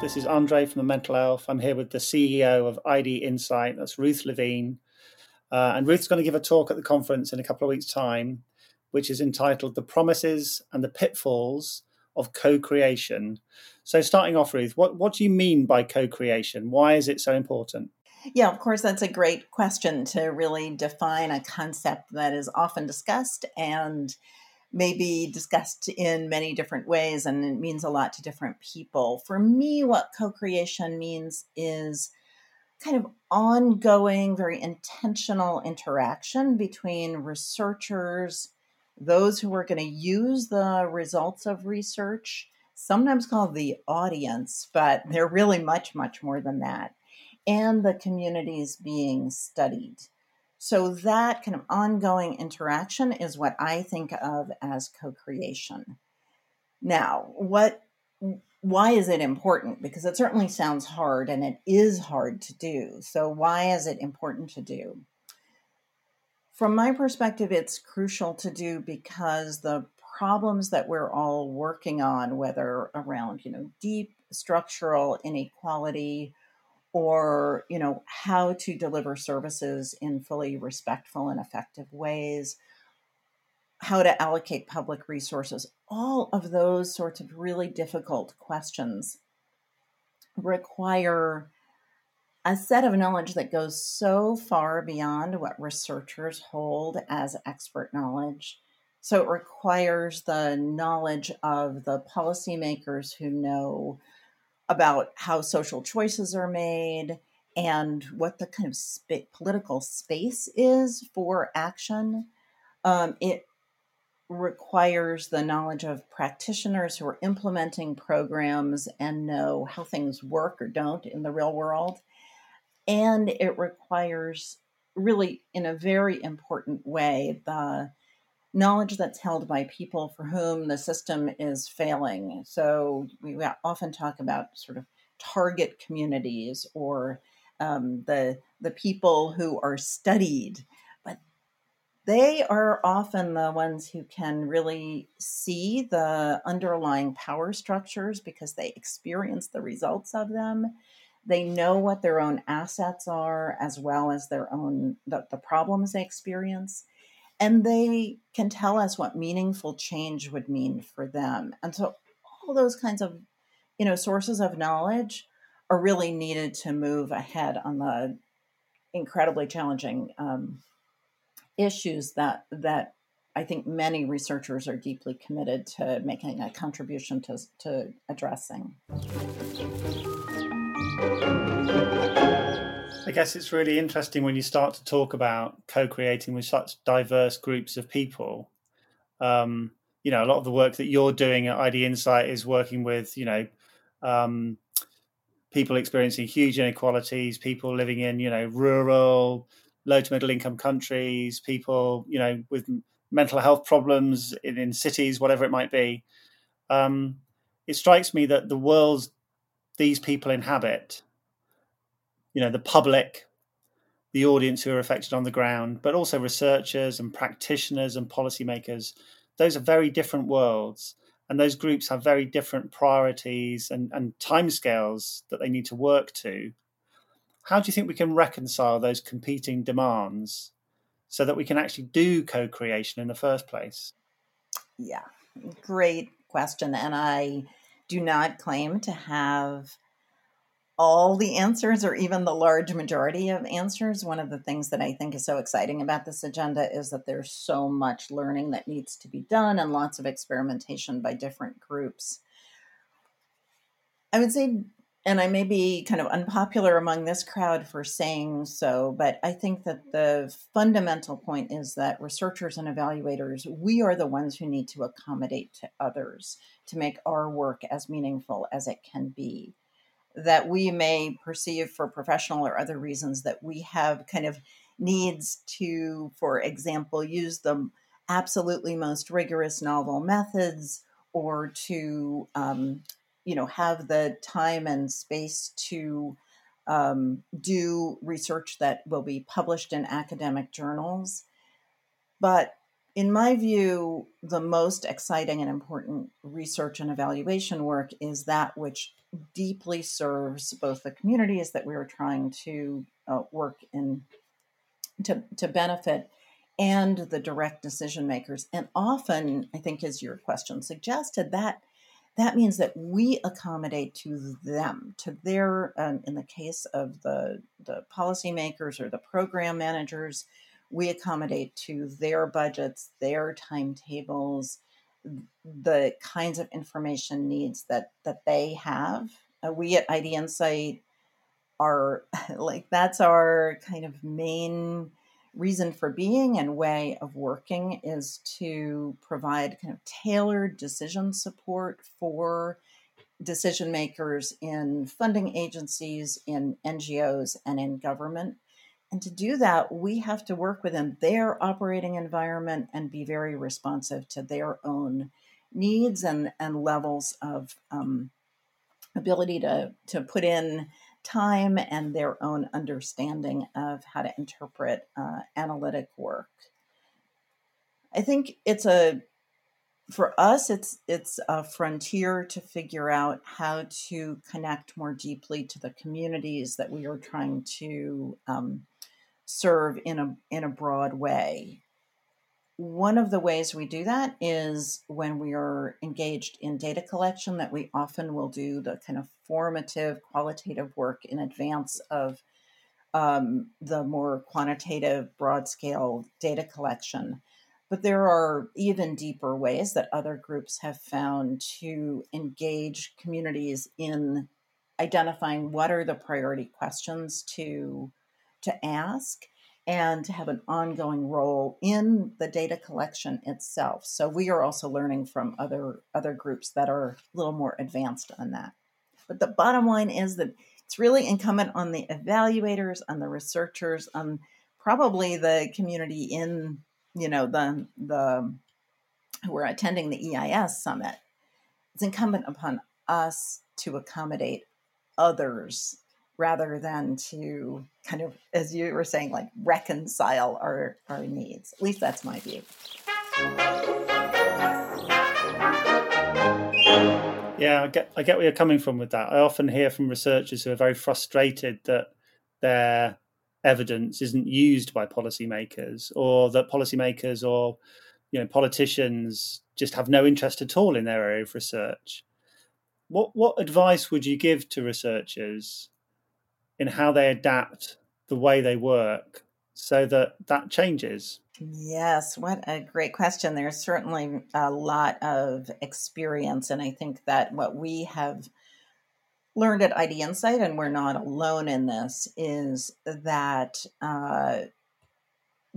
This is Andre from the Mental Elf. I'm here with the CEO of ID Insight, that's Ruth Levine. Uh, and Ruth's going to give a talk at the conference in a couple of weeks' time, which is entitled The Promises and the Pitfalls of Co Creation. So, starting off, Ruth, what, what do you mean by co creation? Why is it so important? Yeah, of course, that's a great question to really define a concept that is often discussed and may be discussed in many different ways, and it means a lot to different people. For me, what co creation means is kind of ongoing, very intentional interaction between researchers, those who are going to use the results of research, sometimes called the audience, but they're really much, much more than that, and the communities being studied. So, that kind of ongoing interaction is what I think of as co creation. Now, what why is it important? Because it certainly sounds hard and it is hard to do. So, why is it important to do? From my perspective, it's crucial to do because the problems that we're all working on, whether around, you know, deep structural inequality or you know how to deliver services in fully respectful and effective ways how to allocate public resources all of those sorts of really difficult questions require a set of knowledge that goes so far beyond what researchers hold as expert knowledge. So it requires the knowledge of the policymakers who know about how social choices are made and what the kind of sp- political space is for action. Um, it requires the knowledge of practitioners who are implementing programs and know how things work or don't in the real world. And it requires, really, in a very important way, the knowledge that's held by people for whom the system is failing. So we often talk about sort of target communities or um, the the people who are studied, but they are often the ones who can really see the underlying power structures because they experience the results of them. They know what their own assets are as well as their own the, the problems they experience and they can tell us what meaningful change would mean for them and so all those kinds of you know sources of knowledge are really needed to move ahead on the incredibly challenging um, issues that that I think many researchers are deeply committed to making a contribution to, to addressing. I guess it's really interesting when you start to talk about co-creating with such diverse groups of people. Um, you know, a lot of the work that you're doing at ID Insight is working with, you know, um, people experiencing huge inequalities, people living in, you know, rural, low to middle income countries, people, you know, with mental health problems in, in cities, whatever it might be. Um, it strikes me that the worlds these people inhabit you know the public the audience who are affected on the ground but also researchers and practitioners and policymakers. Those are very different worlds and those groups have very different priorities and, and timescales that they need to work to. How do you think we can reconcile those competing demands so that we can actually do co-creation in the first place? Yeah great question and i do not claim to have all the answers or even the large majority of answers. One of the things that I think is so exciting about this agenda is that there's so much learning that needs to be done and lots of experimentation by different groups. I would say, and I may be kind of unpopular among this crowd for saying so, but I think that the fundamental point is that researchers and evaluators, we are the ones who need to accommodate to others to make our work as meaningful as it can be that we may perceive for professional or other reasons that we have kind of needs to, for example, use the absolutely most rigorous novel methods or to, um, you know, have the time and space to um, do research that will be published in academic journals. But in my view, the most exciting and important research and evaluation work is that which deeply serves both the communities that we are trying to uh, work in to, to benefit and the direct decision makers. And often, I think, as your question suggested, that that means that we accommodate to them, to their, um, in the case of the, the policymakers or the program managers, we accommodate to their budgets, their timetables, the kinds of information needs that that they have. Uh, we at ID Insight are like that's our kind of main reason for being and way of working is to provide kind of tailored decision support for decision makers in funding agencies, in NGOs, and in government and to do that, we have to work within their operating environment and be very responsive to their own needs and, and levels of um, ability to, to put in time and their own understanding of how to interpret uh, analytic work. I think it's a for us it's it's a frontier to figure out how to connect more deeply to the communities that we are trying to um, serve in a in a broad way. One of the ways we do that is when we are engaged in data collection that we often will do the kind of formative qualitative work in advance of um, the more quantitative broad scale data collection. But there are even deeper ways that other groups have found to engage communities in identifying what are the priority questions to to ask and to have an ongoing role in the data collection itself. So we are also learning from other other groups that are a little more advanced on that. But the bottom line is that it's really incumbent on the evaluators, on the researchers, on probably the community in you know the the who are attending the EIS summit. It's incumbent upon us to accommodate others rather than to kind of, as you were saying, like reconcile our, our needs. At least that's my view. Yeah, I get I get where you're coming from with that. I often hear from researchers who are very frustrated that their evidence isn't used by policymakers, or that policymakers or you know politicians just have no interest at all in their area of research. What what advice would you give to researchers in how they adapt the way they work so that that changes? Yes, what a great question. There's certainly a lot of experience, and I think that what we have learned at ID Insight, and we're not alone in this, is that uh,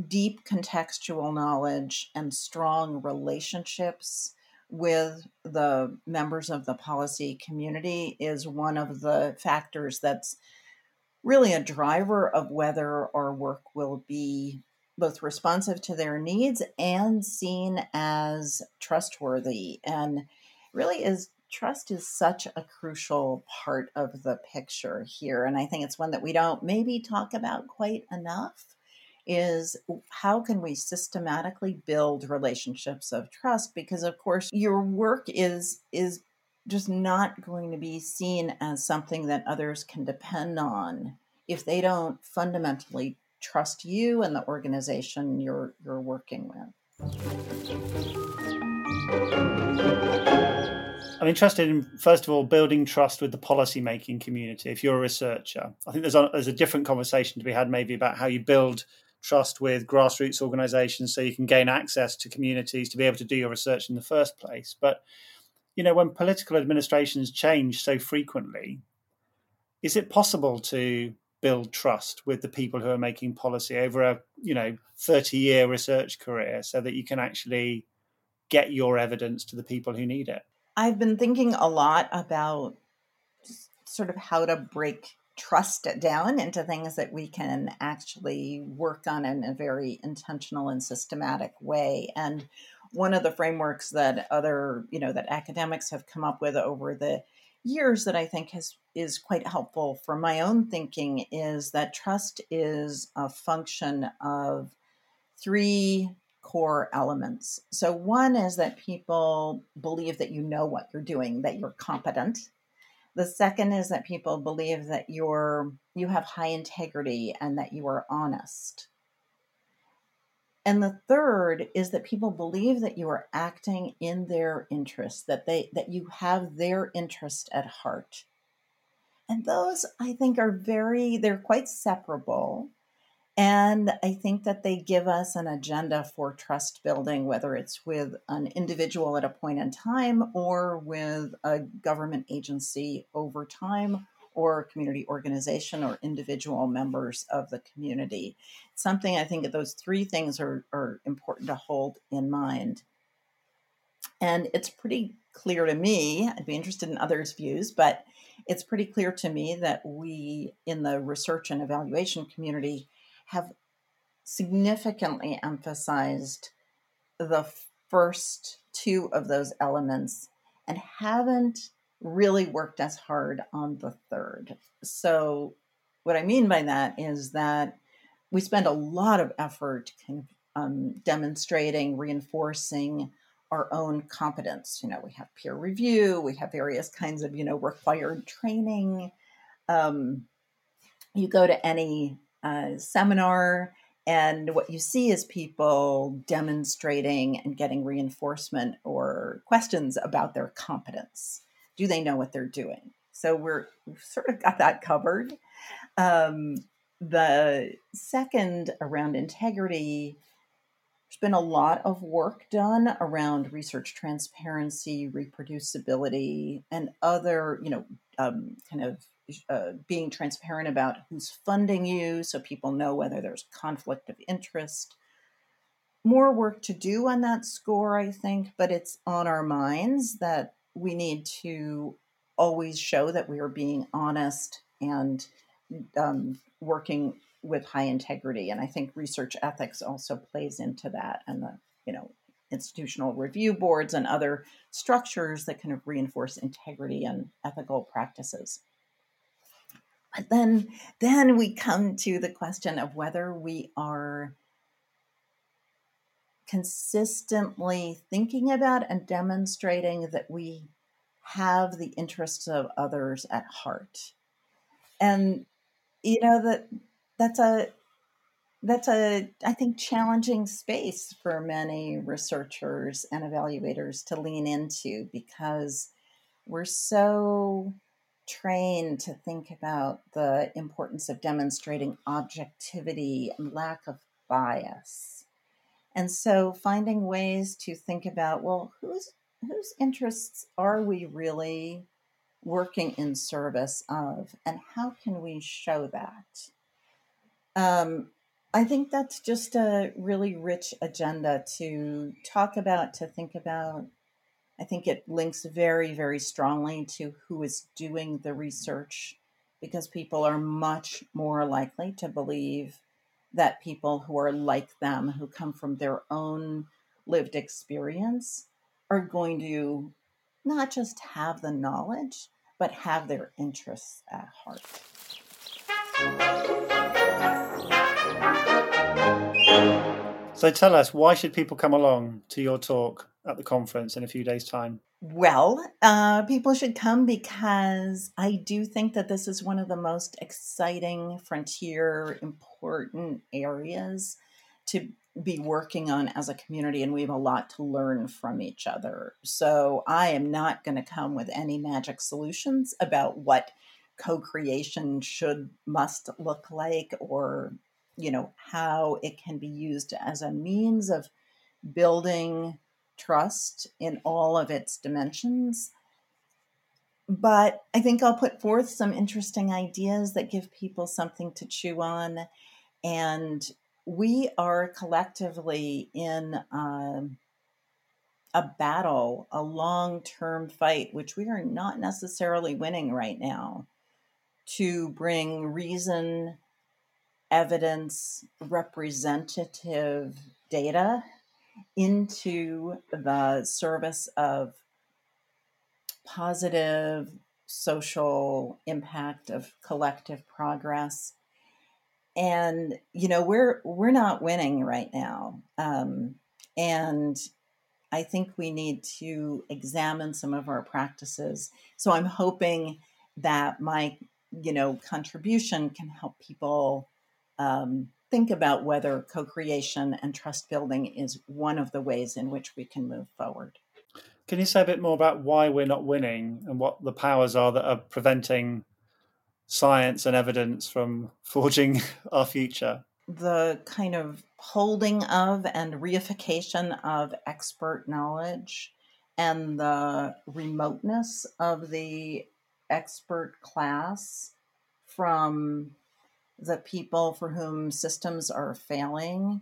deep contextual knowledge and strong relationships with the members of the policy community is one of the factors that's really a driver of whether our work will be both responsive to their needs and seen as trustworthy. And really is trust is such a crucial part of the picture here. And i think it's one that we don't maybe talk about quite enough is how can we systematically build relationships of trust? Because of course your work is is just not going to be seen as something that others can depend on if they don't fundamentally trust you and the organization you're you're working with. I'm interested in first of all building trust with the policy making community. If you're a researcher, I think there's a, there's a different conversation to be had maybe about how you build trust with grassroots organizations so you can gain access to communities to be able to do your research in the first place. But you know, when political administrations change so frequently, is it possible to build trust with the people who are making policy over a you know 30 year research career so that you can actually get your evidence to the people who need it. I've been thinking a lot about sort of how to break trust down into things that we can actually work on in a very intentional and systematic way. And one of the frameworks that other you know that academics have come up with over the years that I think has is quite helpful for my own thinking is that trust is a function of three core elements. So, one is that people believe that you know what you're doing, that you're competent. The second is that people believe that you're you have high integrity and that you are honest. And the third is that people believe that you are acting in their interest, that they that you have their interest at heart. And those I think are very they're quite separable. And I think that they give us an agenda for trust building, whether it's with an individual at a point in time or with a government agency over time or community organization or individual members of the community. Something I think those three things are, are important to hold in mind. And it's pretty clear to me, I'd be interested in others' views, but it's pretty clear to me that we in the research and evaluation community have significantly emphasized the first two of those elements and haven't really worked as hard on the third. So, what I mean by that is that we spend a lot of effort kind of um, demonstrating, reinforcing our own competence. You know, we have peer review, we have various kinds of, you know, required training. Um, you go to any uh, seminar, and what you see is people demonstrating and getting reinforcement or questions about their competence. Do they know what they're doing? So we're we've sort of got that covered. Um, the second around integrity, there's been a lot of work done around research transparency, reproducibility, and other, you know, um, kind of uh, being transparent about who's funding you so people know whether there's conflict of interest. More work to do on that score, I think, but it's on our minds that we need to always show that we are being honest and um, working with high integrity. And I think research ethics also plays into that, and the you know institutional review boards and other structures that kind of reinforce integrity and ethical practices. But then, then we come to the question of whether we are consistently thinking about and demonstrating that we have the interests of others at heart. And you know that that's a that's a i think challenging space for many researchers and evaluators to lean into because we're so trained to think about the importance of demonstrating objectivity and lack of bias. And so finding ways to think about, well, whose whose interests are we really working in service of and how can we show that? Um, I think that's just a really rich agenda to talk about, to think about, I think it links very, very strongly to who is doing the research because people are much more likely to believe that people who are like them, who come from their own lived experience, are going to not just have the knowledge, but have their interests at heart. So tell us, why should people come along to your talk? at the conference in a few days' time? Well, uh, people should come because I do think that this is one of the most exciting, frontier, important areas to be working on as a community, and we have a lot to learn from each other. So, I am not going to come with any magic solutions about what co creation should, must look like, or, you know, how it can be used as a means of building trust in all of its dimensions. But I think I'll put forth some interesting ideas that give people something to chew on. And we are collectively in um, a battle, a long term fight, which we are not necessarily winning right now, to bring reason, evidence, representative data into the service of positive social impact of collective progress and you know we're we're not winning right now um, And I think we need to examine some of our practices. So I'm hoping that my, you know, contribution can help people um, think about whether co-creation and trust building is one of the ways in which we can move forward. Can you say a bit more about why we're not winning and what the powers are that are preventing science and evidence from forging our future? The kind of holding of and reification of expert knowledge and the remoteness of the expert class from the people for whom systems are failing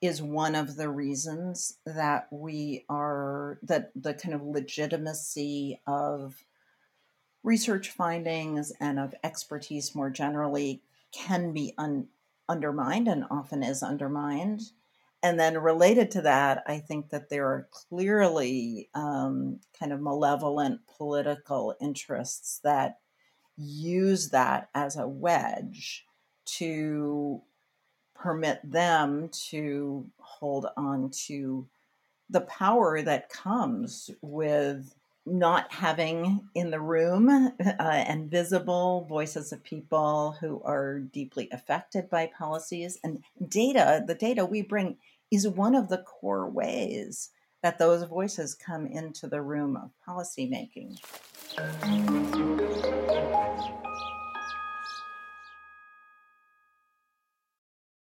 is one of the reasons that we are that the kind of legitimacy of research findings and of expertise more generally can be un, undermined and often is undermined. And then related to that, I think that there are clearly um, kind of malevolent political interests that use that as a wedge to permit them to hold on to the power that comes with not having in the room uh, and visible voices of people who are deeply affected by policies. And data the data we bring is one of the core ways that those voices come into the room of policymaking